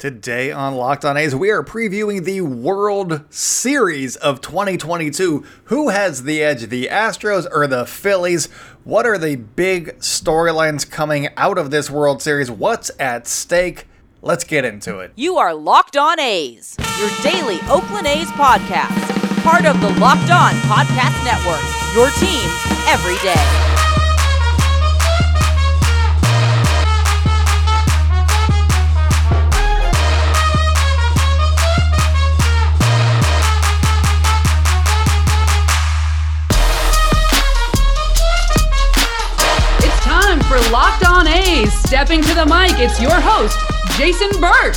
Today on Locked On A's, we are previewing the World Series of 2022. Who has the edge, the Astros or the Phillies? What are the big storylines coming out of this World Series? What's at stake? Let's get into it. You are Locked On A's, your daily Oakland A's podcast, part of the Locked On Podcast Network, your team every day. Stepping to the mic, it's your host, Jason Burke.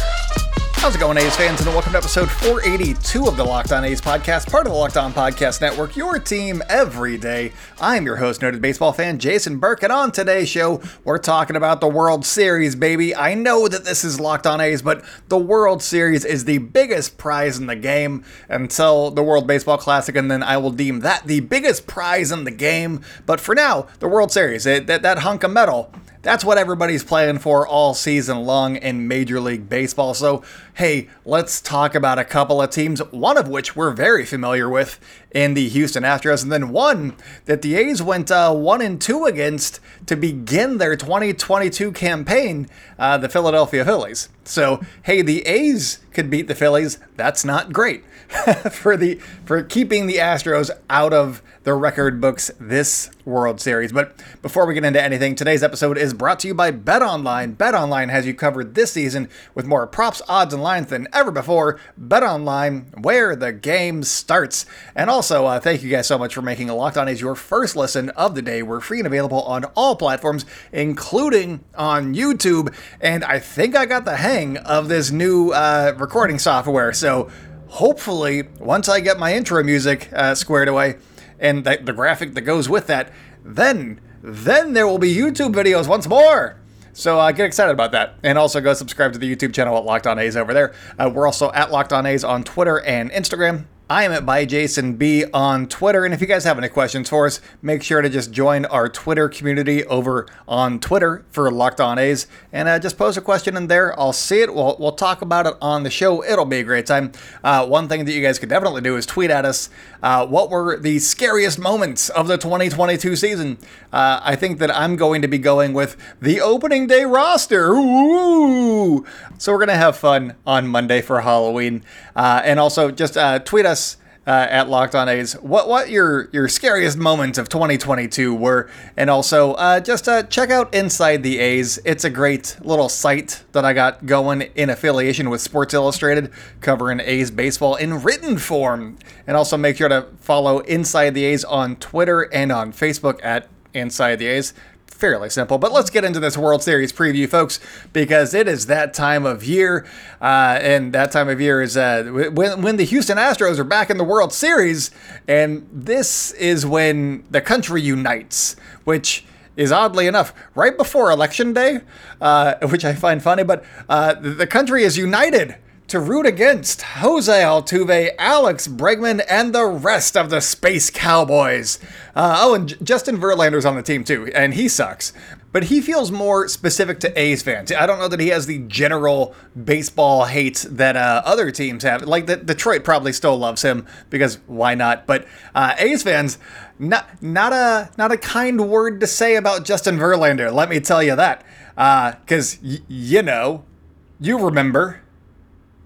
How's it going, A's fans? And welcome to episode 482 of the Locked On A's podcast, part of the Locked On Podcast Network, your team every day. I'm your host, noted baseball fan Jason Burke, and on today's show, we're talking about the World Series, baby. I know that this is Locked On A's, but the World Series is the biggest prize in the game until the World Baseball Classic, and then I will deem that the biggest prize in the game. But for now, the World Series, it, that, that hunk of metal, that's what everybody's playing for all season long in Major League Baseball. So, hey, let's talk about a couple of teams, one of which we're very familiar with in the Houston Astros, and then one that the A's went uh, one and two against to begin their 2022 campaign, uh, the Philadelphia Phillies. So, hey, the A's could beat the Phillies. That's not great for the for keeping the Astros out of the record books this World Series. But before we get into anything, today's episode is brought to you by BetOnline. BetOnline has you covered this season with more props, odds, and lines than ever before. BetOnline, where the game starts. And also, uh, thank you guys so much for making a Locked On A's your first listen of the day. We're free and available on all platforms, including on YouTube. And I think I got the hang of this new uh, recording software. So hopefully, once I get my intro music uh, squared away, and the, the graphic that goes with that, then then there will be YouTube videos once more. So uh, get excited about that. And also go subscribe to the YouTube channel at Locked On A's over there. Uh, we're also at Locked On A's on Twitter and Instagram. I am at by Jason B on Twitter, and if you guys have any questions for us, make sure to just join our Twitter community over on Twitter for Locked On A's, and uh, just post a question in there. I'll see it. We'll, we'll talk about it on the show. It'll be a great time. Uh, one thing that you guys could definitely do is tweet at us. Uh, what were the scariest moments of the 2022 season? Uh, I think that I'm going to be going with the opening day roster. Ooh! So we're gonna have fun on Monday for Halloween, uh, and also just uh, tweet us uh, at Locked On A's. What what your your scariest moments of 2022 were, and also uh, just uh, check out Inside the A's. It's a great little site that I got going in affiliation with Sports Illustrated, covering A's baseball in written form. And also make sure to follow Inside the A's on Twitter and on Facebook at Inside the A's fairly simple. But let's get into this World Series preview, folks, because it is that time of year, uh, and that time of year is uh, when when the Houston Astros are back in the World Series, and this is when the country unites, which is oddly enough right before election day, uh, which I find funny. But uh, the country is united to root against Jose Altuve, Alex Bregman, and the rest of the Space Cowboys. Uh, oh, and J- Justin Verlander's on the team too, and he sucks. But he feels more specific to A's fans. I don't know that he has the general baseball hate that uh, other teams have. Like the, Detroit probably still loves him because why not? But uh, A's fans, not not a not a kind word to say about Justin Verlander. Let me tell you that, because uh, y- you know, you remember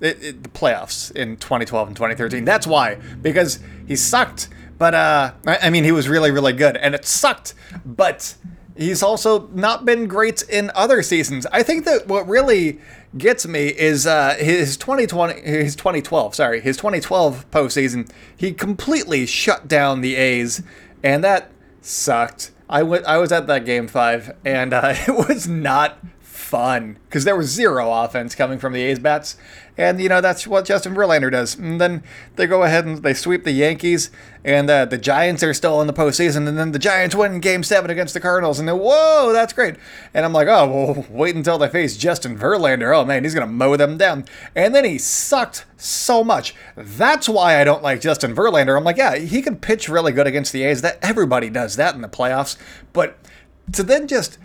it, it, the playoffs in 2012 and 2013. That's why, because he sucked. But uh, I, I mean, he was really, really good, and it sucked. But he's also not been great in other seasons. I think that what really gets me is uh, his 2020, his 2012, sorry, his 2012 postseason. He completely shut down the A's, and that sucked. I went, I was at that game five, and uh, it was not fun because there was zero offense coming from the A's bats. And, you know, that's what Justin Verlander does. And then they go ahead and they sweep the Yankees, and uh, the Giants are still in the postseason. And then the Giants win game seven against the Cardinals. And then, whoa, that's great. And I'm like, oh, well, wait until they face Justin Verlander. Oh, man, he's to mow them down. And then he sucked so much. That's why I don't like Justin Verlander. I'm like, yeah, he can pitch really good against the A's. That Everybody does that in the playoffs. But to then just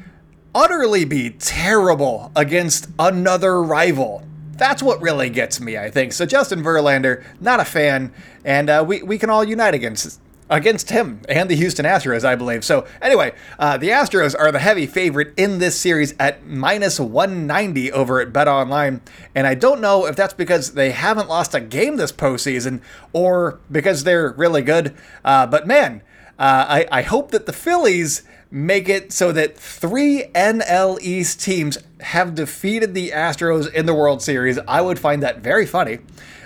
utterly be terrible against another rival. That's what really gets me, I think. So Justin Verlander, not a fan, and uh, we we can all unite against against him and the Houston Astros, I believe. So, anyway, uh, the Astros are the heavy favorite in this series at minus 190 over at Bet Online. And I don't know if that's because they haven't lost a game this postseason or because they're really good. Uh, but man, uh, I, I hope that the Phillies make it so that three NL East teams have defeated the Astros in the World Series. I would find that very funny.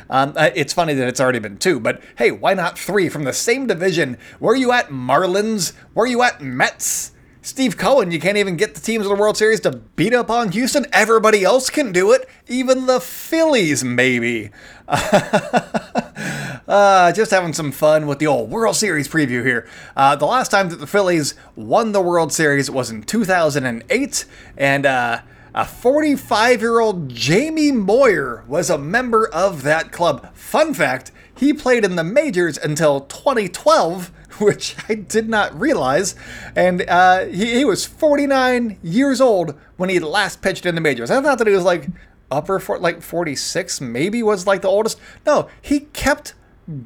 Um, uh, it's funny that it's already been two, but hey, why not three from the same division? Where you at, Marlins? Where you at, Mets? Steve Cohen, you can't even get the teams of the World Series to beat up on Houston. Everybody else can do it. Even the Phillies, maybe. uh, just having some fun with the old World Series preview here. Uh, the last time that the Phillies won the World Series was in 2008, and uh, a 45 year old Jamie Moyer was a member of that club. Fun fact he played in the majors until 2012, which I did not realize. And uh, he, he was 49 years old when he last pitched in the majors. I thought that he was like upper, for, like 46, maybe was like the oldest. No, he kept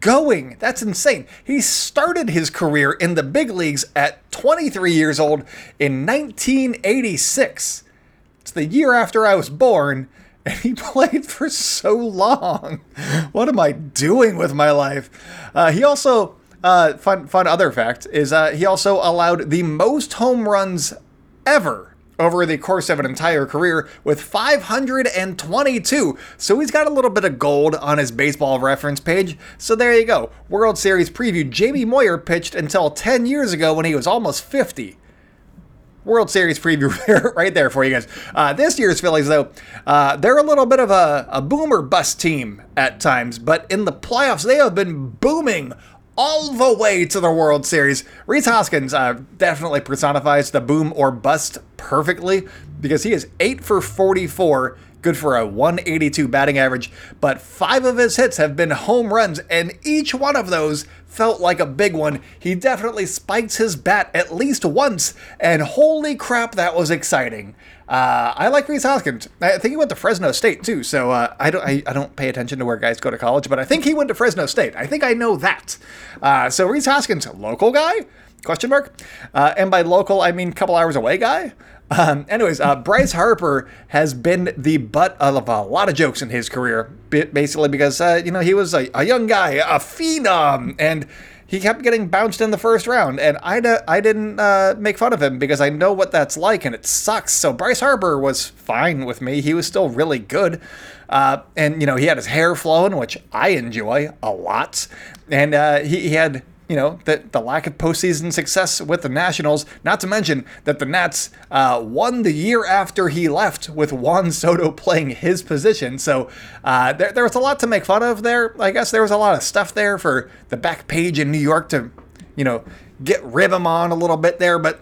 going. That's insane. He started his career in the big leagues at 23 years old in 1986. It's the year after I was born, and he played for so long. What am I doing with my life? Uh, he also, uh, fun, fun other fact is uh, he also allowed the most home runs ever over the course of an entire career with 522. So he's got a little bit of gold on his baseball reference page. So there you go. World Series preview. Jamie Moyer pitched until 10 years ago when he was almost 50. World Series preview right there for you guys. Uh, this year's Phillies, though, uh, they're a little bit of a, a boomer bust team at times, but in the playoffs, they have been booming all the way to the World Series. Rhys Hoskins uh, definitely personifies the boom or bust perfectly because he is 8 for 44 good for a 182 batting average, but five of his hits have been home runs, and each one of those felt like a big one. He definitely spikes his bat at least once, and holy crap, that was exciting. Uh, I like Rhys Hoskins. I think he went to Fresno State too, so uh, I don't I, I, don't pay attention to where guys go to college, but I think he went to Fresno State. I think I know that. Uh, so Rhys Hoskins, local guy? Question mark. Uh, and by local, I mean couple hours away guy. Um, anyways, uh, Bryce Harper has been the butt of a lot of jokes in his career, basically because uh, you know he was a, a, young guy, a phenom, and he kept getting bounced in the first round. And I, I didn't uh, make fun of him because I know what that's like, and it sucks. So Bryce Harper was fine with me. He was still really good. Uh, and you know he had his hair flowing, which I enjoy a lot, and uh, he, he had you know, the, the lack of postseason success with the Nationals, not to mention that the Nats uh, won the year after he left with Juan Soto playing his position. So uh, there, there was a lot to make fun of there. I guess there was a lot of stuff there for the back page in New York to, you know, get rib him on a little bit there. But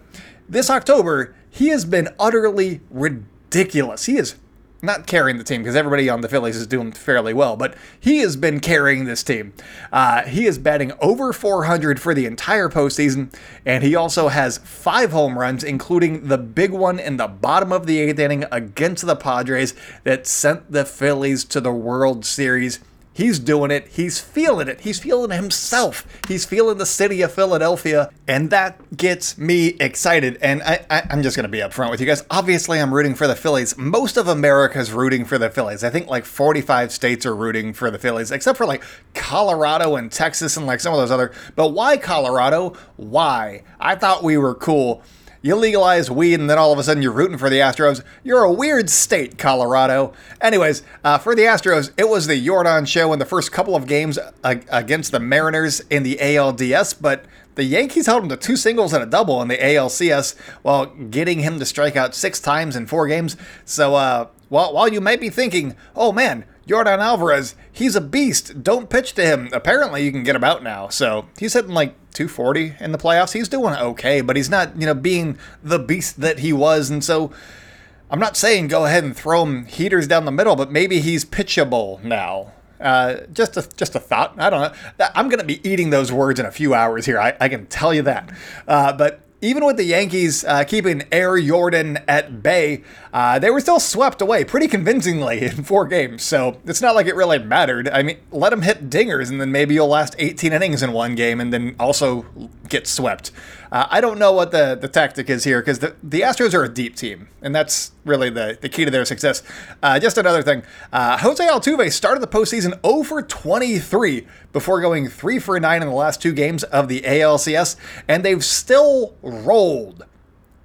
this October, he has been utterly ridiculous. He is not carrying the team because everybody on the Phillies is doing fairly well, but he has been carrying this team. Uh, he is batting over 400 for the entire postseason, and he also has five home runs, including the big one in the bottom of the eighth inning against the Padres that sent the Phillies to the World Series. He's doing it. He's feeling it. He's feeling himself. He's feeling the city of Philadelphia. And that gets me excited. And I, am just going to be upfront with you guys. Obviously, I'm rooting for the Phillies. Most of America's rooting for the Phillies. I think like 45 states are rooting for the Phillies, except for like Colorado and Texas and like some of those other. But why Colorado? Why? I thought we were cool you legalize weed and then all of a sudden you're rooting for the Astros. You're a weird state, Colorado. Anyways, uh, for the Astros, it was the Yordan show in the first couple of games against the Mariners in the ALDS, but the Yankees held him to two singles and a double in the ALCS while getting him to strike out six times in four games. So uh, while, while you might be thinking, oh man, Yordan Alvarez, he's a beast. Don't pitch to him. Apparently, you can get him out now. So he's hitting like 240 in the playoffs. He's doing okay, but he's not, you know, being the beast that he was. And so I'm not saying go ahead and throw him heaters down the middle, but maybe he's pitchable now. Uh, just a just a thought. I don't know. I'm to be eating those words in a few hours here. I, I can tell you that. Uh, but even with the Yankees uh, keeping Air Jordan at bay, uh, they were still swept away pretty convincingly in four games. So it's not like it really mattered. I mean, let them hit dingers, and then maybe you'll last 18 innings in one game and then also get swept. Uh, I don't know what the, the tactic is here because the, the Astros are a deep team, and that's really the, the key to their success. Uh, just another thing uh, Jose Altuve started the postseason 0 for 23 before going 3 for 9 in the last two games of the ALCS, and they've still rolled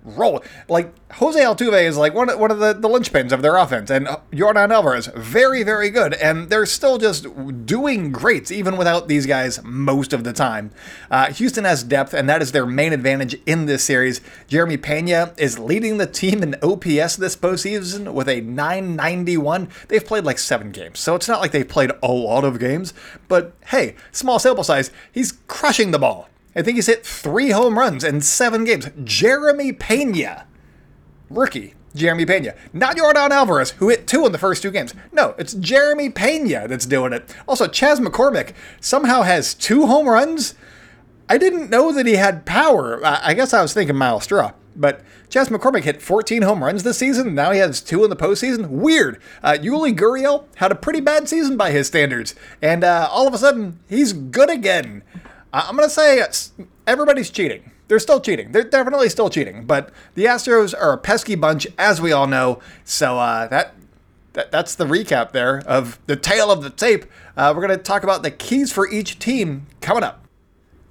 roll. Like Jose Altuve is like one of, one of the, the linchpins of their offense, and Yordan Alvarez very very good, and they're still just doing great even without these guys most of the time. Uh, Houston has depth, and that is their main advantage in this series. Jeremy Pena is leading the team in OPS this postseason with a 991. They've played like seven games, so it's not like they've played a lot of games. But hey, small sample size. He's crushing the ball. I think he's hit three home runs in seven games. Jeremy Pena, rookie. Jeremy Pena, not Yordan Alvarez, who hit two in the first two games. No, it's Jeremy Pena that's doing it. Also, Chas McCormick somehow has two home runs. I didn't know that he had power. I guess I was thinking Myles Straw. But Chas McCormick hit 14 home runs this season. Now he has two in the postseason. Weird. Uh, Yuli Gurriel had a pretty bad season by his standards. And uh, all of a sudden, he's good again. I'm going to say everybody's cheating. They're still cheating. They're definitely still cheating. But the Astros are a pesky bunch, as we all know. So uh, that, that that's the recap there of the tale of the tape. Uh, we're going to talk about the keys for each team coming up.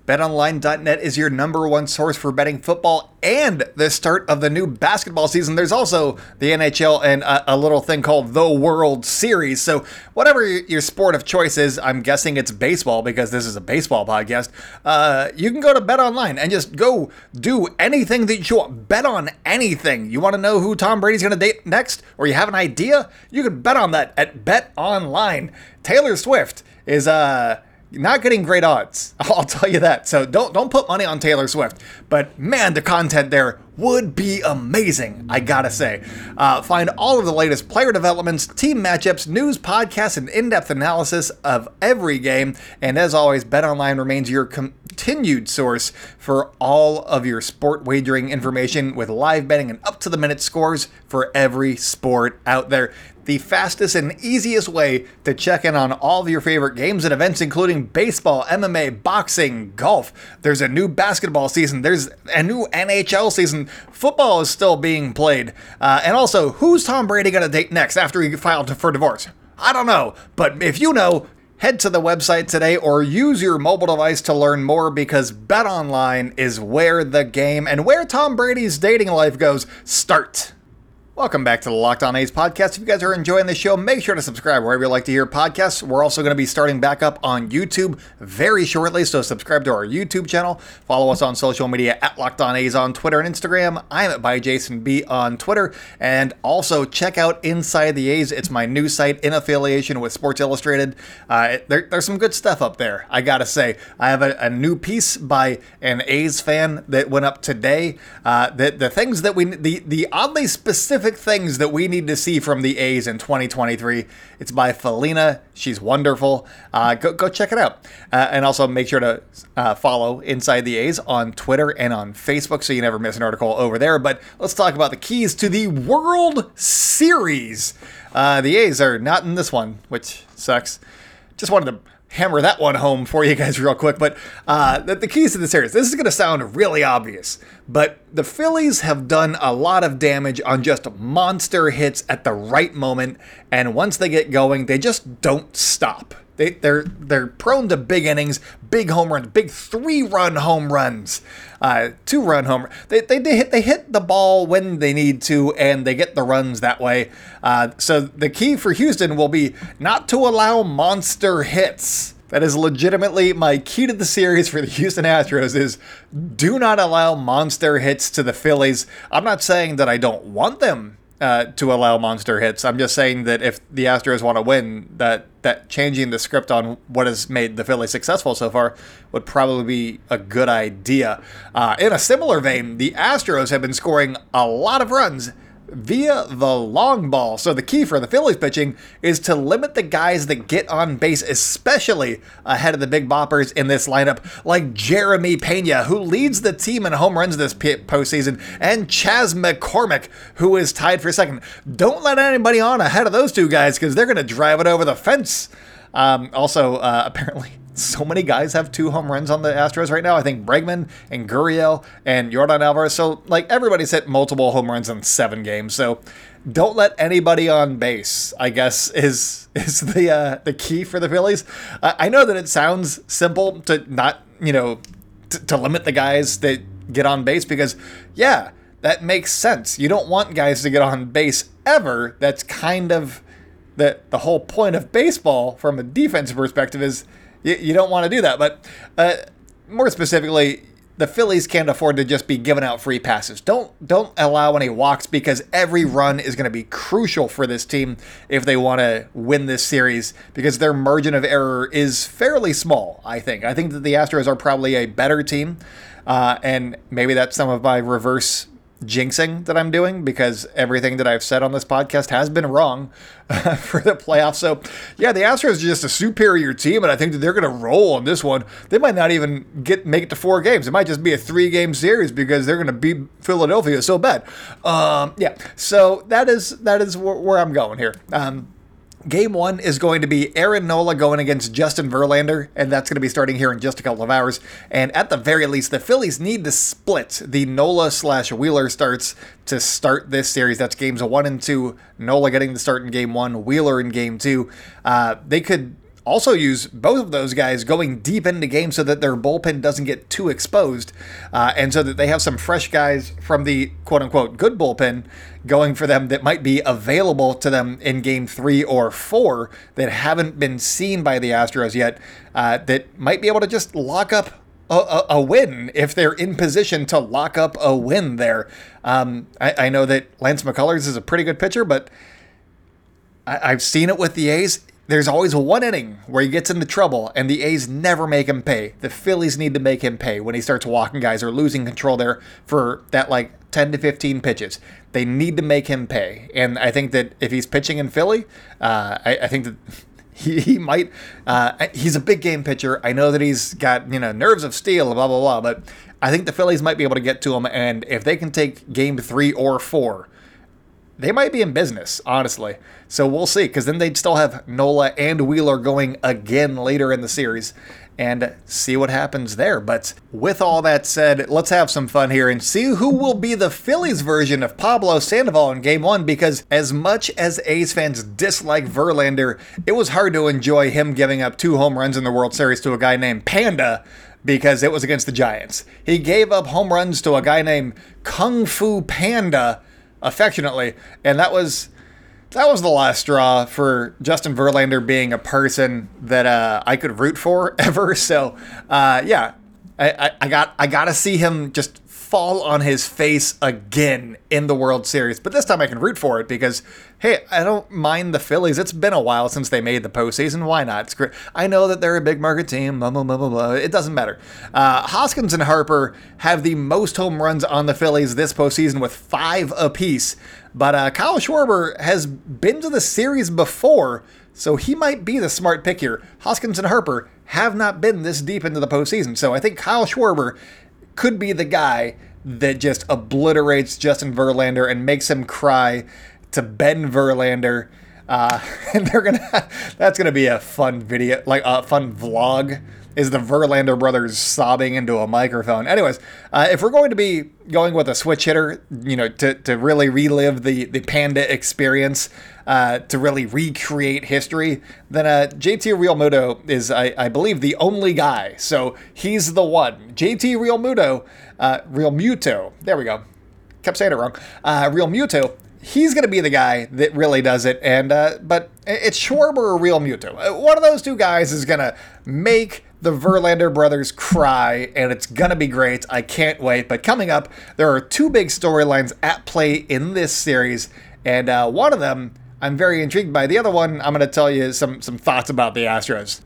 BetOnline.net is your number one source for betting football and the start of the new basketball season. There's also the NHL and a, a, little thing called the World Series. So, whatever your sport of choice is, I'm guessing it's baseball because this is a baseball podcast. Uh, you can go to BetOnline and just go do anything that you want. Bet on anything. You want to know who Tom Brady's going to date next, or you have an idea? You can bet on that at BetOnline. Taylor Swift is uh not getting great odds. I'll tell you that. So don't don't put money on Taylor Swift. But man, the content there would be amazing. I gotta say. Uh, find all of the latest player developments, team matchups, news, podcasts, and in-depth analysis of every game. And as always, BetOnline remains your continued source for all of your sport wagering information with live betting and up-to-the-minute scores for every sport out there the fastest and easiest way to check in on all of your favorite games and events, including baseball, MMA, boxing, golf. There's a new basketball season, there's a new NHL season. Football is still being played. Uh, and also, who's Tom Brady going to date next after he filed for divorce? I don't know, but if you know, head to the website today or use your mobile device to learn more because BetOnline is where the game and where Tom Brady's dating life goes start. Welcome back to the Locked On A's podcast. If you guys are enjoying the show, make sure to subscribe wherever you like to hear podcasts. We're also going to be starting back up on YouTube very shortly, so subscribe to our YouTube channel. Follow us on social media at Locked On A's on Twitter and Instagram. I'm at by Jason B on Twitter, and also check out Inside the A's. It's my new site in affiliation with Sports Illustrated. Uh, there, there's some good stuff up there. I gotta say, I have a, a new piece by an A's fan that went up today. Uh, the the things that we the the oddly specific specific things that we need to see from the A's in 2023. It's by Felina. She's wonderful. Uh, go, go check it out. Uh, and also make sure to uh, follow Inside the A's on Twitter and on Facebook so you never miss an article over there. But let's talk about the keys to the World Series. Uh, the A's are not in this one, which sucks. Just wanted to hammer that one home for you guys real quick. But uh, the, the, keys to the series. This is going to sound really obvious, but the Phillies have done a lot of damage on just monster hits at the right moment, and once they get going, they just don't stop. They, they're they're prone to big innings, big home runs, big three run home runs, uh, two run home. They, they, they hit they hit the ball when they need to, and they get the runs that way. Uh, so the key for Houston will be not to allow monster hits. That is legitimately my key to the series for the Houston Astros is do not allow monster hits to the Phillies. I'm not saying that I don't want them uh, to allow monster hits. I'm just saying that if the Astros want to win, that that changing the script on what has made the Phillies successful so far would probably be a good idea. Uh, in a similar vein, the Astros have been scoring a lot of runs via the long ball. So the key for the Phillies pitching is to limit the guys that get on base, especially ahead of the big boppers in this lineup, like Jeremy Pena, who leads the team in home runs this postseason, and Chas McCormick, who is tied for second. Don't let anybody on ahead of those two guys because they're going to drive it over the fence. Um, also, uh, apparently, so many guys have two home runs on the Astros right now. I think Bregman and Gurriel and Jordan Alvarez. So, like, everybody's hit multiple home runs in seven games. So, don't let anybody on base. I guess is is the uh, the key for the Phillies. I, I know that it sounds simple to not you know t- to limit the guys that get on base because yeah, that makes sense. You don't want guys to get on base ever. That's kind of the the whole point of baseball from a defensive perspective is you, you don't want to do that. But uh, more specifically, the Phillies can't afford to just be giving out free passes. Don't don't allow any walks because every run is going to be crucial for this team if they want to win this series because their margin of error is fairly small. I think. I think that the Astros are probably a better team, uh, and maybe that's some of my reverse jinxing that I'm doing because everything that I've said on this podcast has been wrong for the playoffs. So, yeah, the Astros are just a superior team, and I think that they're going to roll on this one. They might not even get make it to four games. It might just be a three game series because they're going to beat Philadelphia so bad. Um, yeah, so that is that is where, where I'm going here. Um, Game one is going to be Aaron Nola going against Justin Verlander, and that's going to be starting here in just a couple of hours. And at the very least, the Phillies need to split the Nola slash Wheeler starts to start this series. That's games one and two. Nola getting the start in game one, Wheeler in game two. Uh, they could also use both of those guys going deep into games so that their bullpen doesn't get too exposed uh, and so that they have some fresh guys from the quote unquote good bullpen going for them that might be available to them in game three or four that haven't been seen by the Astros yet uh, that might be able to just lock up a, a, a, win if they're in position to lock up a win there. Um, I, I, know that Lance McCullers is a pretty good pitcher, but I, I've seen it with the A's there's always one inning where he gets into trouble, and the A's never make him pay. The Phillies need to make him pay when he starts walking guys or losing control there for that like 10 to 15 pitches. They need to make him pay. And I think that if he's pitching in Philly, uh, I, I, think that. He, he might. Uh, he's a big game pitcher. I know that he's got you know nerves of steel, blah blah blah. But I think the Phillies might be able to get to him, and if they can take game three or four, they might be in business, honestly. So we'll see, because then they'd still have Nola and Wheeler going again later in the series and see what happens there. But with all that said, let's have some fun here and see who will be the Phillies version of Pablo Sandoval in game one. Because as much as A's fans dislike Verlander, it was hard to enjoy him giving up two home runs in the World Series to a guy named Panda because it was against the Giants. He gave up home runs to a guy named Kung Fu Panda affectionately, and that was that was the last straw for Justin Verlander being a person that uh, I could root for ever. So uh, yeah, I, I, I got I got to see him just fall on his face again in the World Series. But this time I can root for it because, hey, I don't mind the Phillies. It's been a while since they made the postseason. Why not? It's great. I know that they're a big market team. Blah, blah, blah, blah, blah. It doesn't matter. Uh, Hoskins and Harper have the most home runs on the Phillies this postseason with five apiece. But uh, Kyle Schwarber has been to the series before. So he might be the smart pick here. Hoskins and Harper have not been this deep into the postseason. So I think Kyle Schwarber could be the guy that just obliterates Justin Verlander and makes him cry to Ben Verlander. Uh, and they're gonna that's gonna be a fun video, like a fun vlog. Is the Verlander brothers sobbing into a microphone? Anyways, uh, if we're going to be going with a switch hitter, you know, to, to really relive the the Panda experience, uh, to really recreate history, then uh, JT Realmuto is, I, I, believe, the only guy. So he's the one. JT Realmuto, uh, Realmuto, there we go. Kept saying it wrong. Uh, Realmuto, he's going to be the guy that really does it. And uh, but it's Schwarber or Realmuto. Uh, one of those two guys is going to make the Verlander brothers cry, and it's gonna be great. I can't wait. But coming up, there are two big storylines at play in this series, and uh, one of them I'm very intrigued by. The other one, I'm to tell you some some thoughts about the Astros.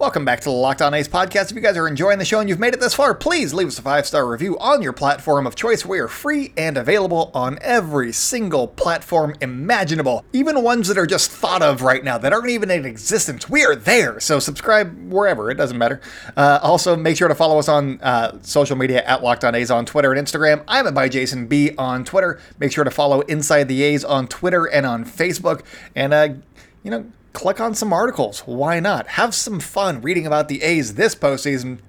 Welcome back to the Locked On A's podcast. If you guys are enjoying the show and you've made it this far, please leave us a five star review on your platform of choice. We are free and available on every single platform imaginable, even ones that are just thought of right now that aren't even in existence. We are there. So subscribe wherever, it doesn't matter. Uh, also, make sure to follow us on uh, social media at Locked On A's on Twitter and Instagram. I'm at by Jason B on Twitter. Make sure to follow Inside the A's on Twitter and on Facebook. And, uh, you know, click on some articles. Why not? Have some fun reading about the A's this postseason,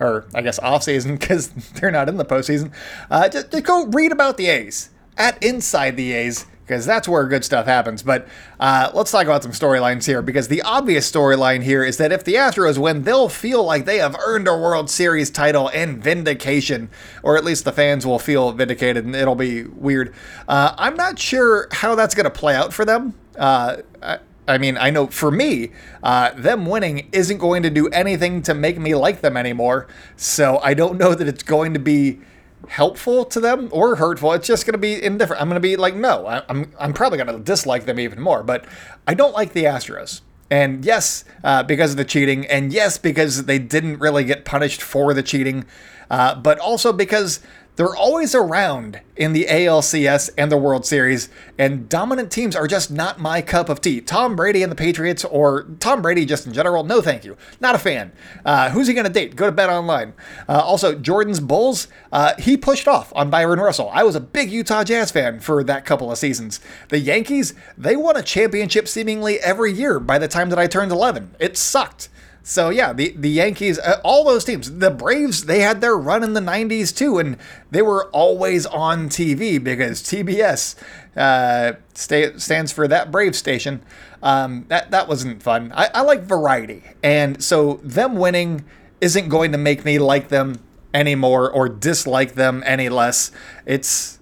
or I guess off season because they're not in the postseason. Uh, just, just, go read about the A's at Inside the A's because that's where good stuff happens. But uh, let's talk about some storylines here because the obvious storyline here is that if the Astros win, they'll feel like they have earned a World Series title and vindication, or at least the fans will feel vindicated and it'll be weird. Uh, I'm not sure how that's going to play out for them. Uh, I mean, I know for me, uh, them winning isn't going to do anything to make me like them anymore. So I don't know that it's going to be helpful to them or hurtful. It's just going to be indifferent. I'm going to be like, no, I, I'm, I'm probably going to dislike them even more. But I don't like the Astros. And yes, uh, because of the cheating, and yes, because they didn't really get punished for the cheating, uh, but also because they're always around in the ALCS and the World Series, and dominant teams are just not my cup of tea. Tom Brady and the Patriots, or Tom Brady just in general, no thank you. Not a fan. Uh, who's he going to date? Go to Bet Online. Uh, also, Jordan's Bulls, uh, he pushed off on Bryon Russell. I was a big Utah Jazz fan for that couple of seasons. The Yankees, they won a championship seemingly every year by the time that I turned 11. It sucked. So yeah, the the Yankees, uh, all those teams, the Braves, they had their run in the '90s too, and they were always on TV because TBS uh, stay, stands for that Brave station. Um, that that wasn't fun. I, I like variety, and so them winning isn't going to make me like them anymore or dislike them any less. It's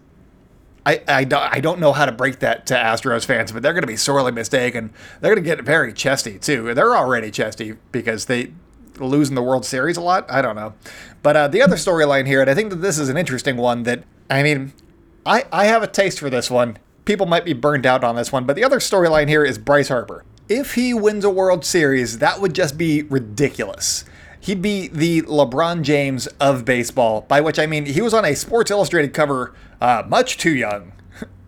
I, I, don't, I don't know how to break that to Astros fans, but they're going to be sorely mistaken. They're going to get very chesty, too. They're already chesty because they lose in the World Series a lot. I don't know. But uh, the other storyline here, and I think that this is an interesting one that, I mean, I, I have a taste for this one. People might be burned out on this one, but the other storyline here is Bryce Harper. If he wins a World Series, that would just be ridiculous. He'd be the LeBron James of baseball, by which I mean he was on a Sports Illustrated cover uh, much too young.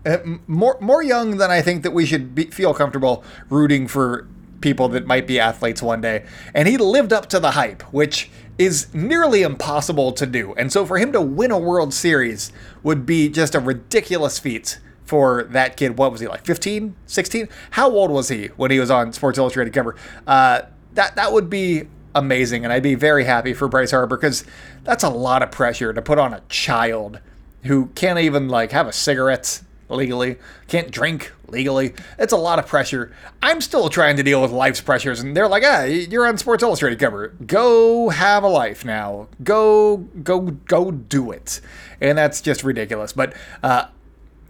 Uh, more, more young than I think that we should be, feel comfortable rooting for people that might be athletes one day. And he lived up to the hype, which is nearly impossible to do. And so for him to win a World Series would be just a ridiculous feat for that kid. What was he like, 15, 16? How old was he when he was on Sports Illustrated cover? Uh, that that would be amazing, and I'd be very happy for Bryce Harper because that's a lot of pressure to put on a child who can't even like have a cigarette legally, can't drink legally. It's a lot of pressure. I'm still trying to deal with life's pressures, and they're like, "Ah, you're on Sports Illustrated cover. Go have a life now. Go, go, go do it." And that's just ridiculous. But uh,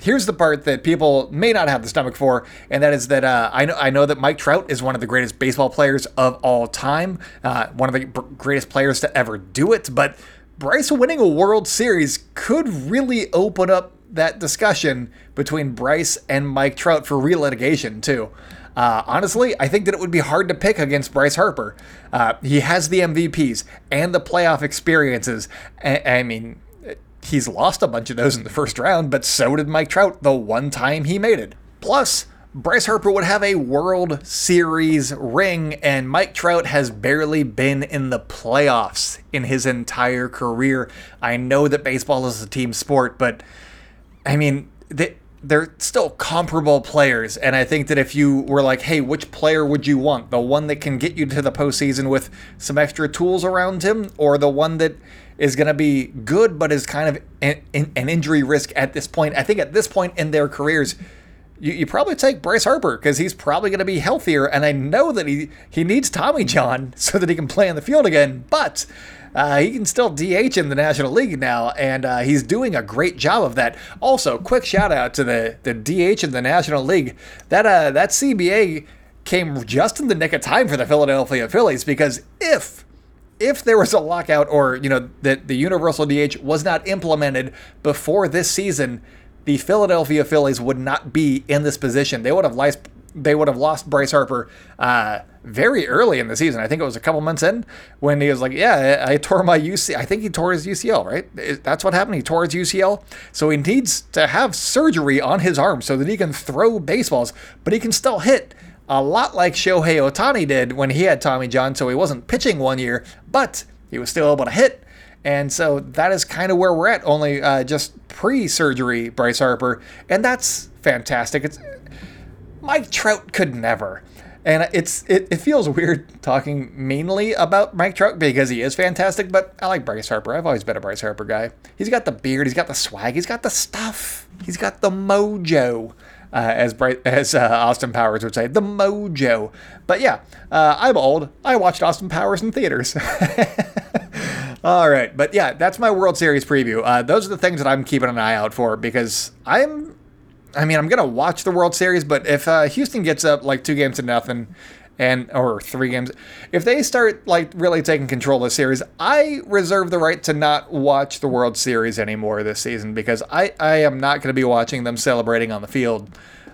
here's the part that people may not have the stomach for, and that is that uh, I know I know that Mike Trout is one of the greatest baseball players of all time, uh, one of the greatest players to ever do it. But Bryce winning a World Series could really open up that discussion between Bryce and Mike Trout for real litigation too. Uh, honestly, I think that it would be hard to pick against Bryce Harper. Uh, he has the MVPs and the playoff experiences. I mean, he's lost a bunch of those in the first round, but so did Mike Trout the one time he made it. Plus, Bryce Harper would have a World Series ring, and Mike Trout has barely been in the playoffs in his entire career. I know that baseball is a team sport, but I mean, they, they're still comparable players. And I think that if you were like, hey, which player would you want? The one that can get you to the postseason with some extra tools around him, or the one that is going to be good but is kind of an, an, injury risk at this point? I think at this point in their careers, you, you probably take Bryce Harper because he's probably going to be healthier. And I know that he, he needs Tommy John so that he can play in the field again. But uh, he can still DH in the National League now, and uh, he's doing a great job of that. Also, quick shout out to the, the DH in the National League. That uh, that CBA came just in the nick of time for the Philadelphia Phillies because if if there was a lockout or you know that the universal DH was not implemented before this season, the Philadelphia Phillies would not be in this position. They would have they would have lost Bryce Harper uh, very early in the season. I think it was a couple months in when he was like, "Yeah, I, I tore my UC. I think he tore his UCL. Right? That's what happened. He tore his UCL. So he needs to have surgery on his arm so that he can throw baseballs, but he can still hit." A lot like Shohei Ohtani did when he had Tommy John, so he wasn't pitching one year, but he was still able to hit. And so that is kind of where we're at, only uh, just pre surgery, Bryce Harper. And that's fantastic. It's Mike Trout could never. And it's it, it feels weird talking mainly about Mike Trout because he is fantastic, but I like Bryce Harper. I've always been a Bryce Harper guy. He's got the beard, he's got the swag, he's got the stuff, he's got the mojo. Uh, as bright as uh, Austin Powers would say, the mojo. But yeah, uh, I'm old. I watched Austin Powers in theaters. All right, but yeah, that's my World Series preview. Uh, those are the things that I'm keeping an eye out for because I'm I mean, I'm gonna watch the World Series, but if uh, Houston gets up like two games to nothing, and or three games, if they start like really taking control of the series, I reserve the right to not watch the World Series anymore this season because I I am not gonna be watching them celebrating on the field.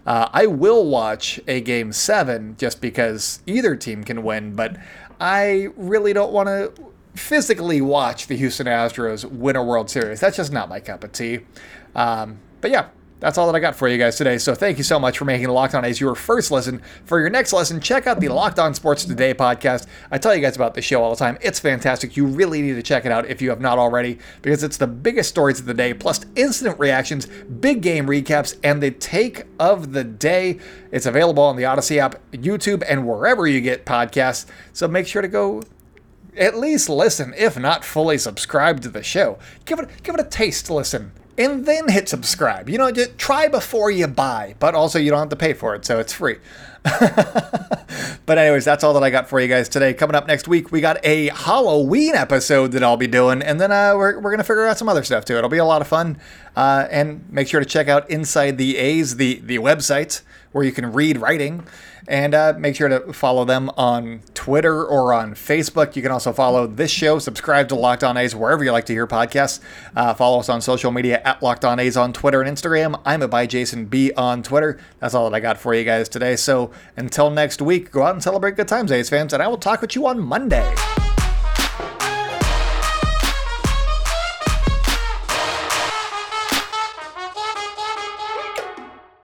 Uh, I will watch a game seven just because either team can win, but I really don't want to physically watch the Houston Astros win a World Series. That's just not my cup of tea. Um, but yeah, that's all that I got for you guys today. So thank you so much for making Locked On A's your first listen. For your next lesson, check out the Locked On Sports Today podcast. I tell you guys about the show all the time. It's fantastic. You really need to check it out if you have not already, because it's the biggest stories of the day, plus instant reactions, big game recaps, and the take of the day. It's available on the Odyssey app, YouTube, and wherever you get podcasts. So make sure to go at least listen, if not fully subscribe to the show. Give it give it a taste listen and then hit subscribe. You know, just try before you buy, but also you don't have to pay for it, so it's free. but anyways, that's all that I got for you guys today. Coming up next week, we got a Halloween episode that I'll be doing, and then uh, we're, we're gonna figure out some other stuff too. It'll be a lot of fun, uh, and make sure to check out Inside the A's, the the website where you can read writing. And uh, make sure to follow them on Twitter or on Facebook. You can also follow this show, subscribe to Locked On A's wherever you like to hear podcasts. Uh, follow us on social media at Locked On A's on Twitter and Instagram. I'm at by Jason B on Twitter. That's all that I got for you guys today. So until next week, go out and celebrate good times, A's fans, and I will talk with you on Monday.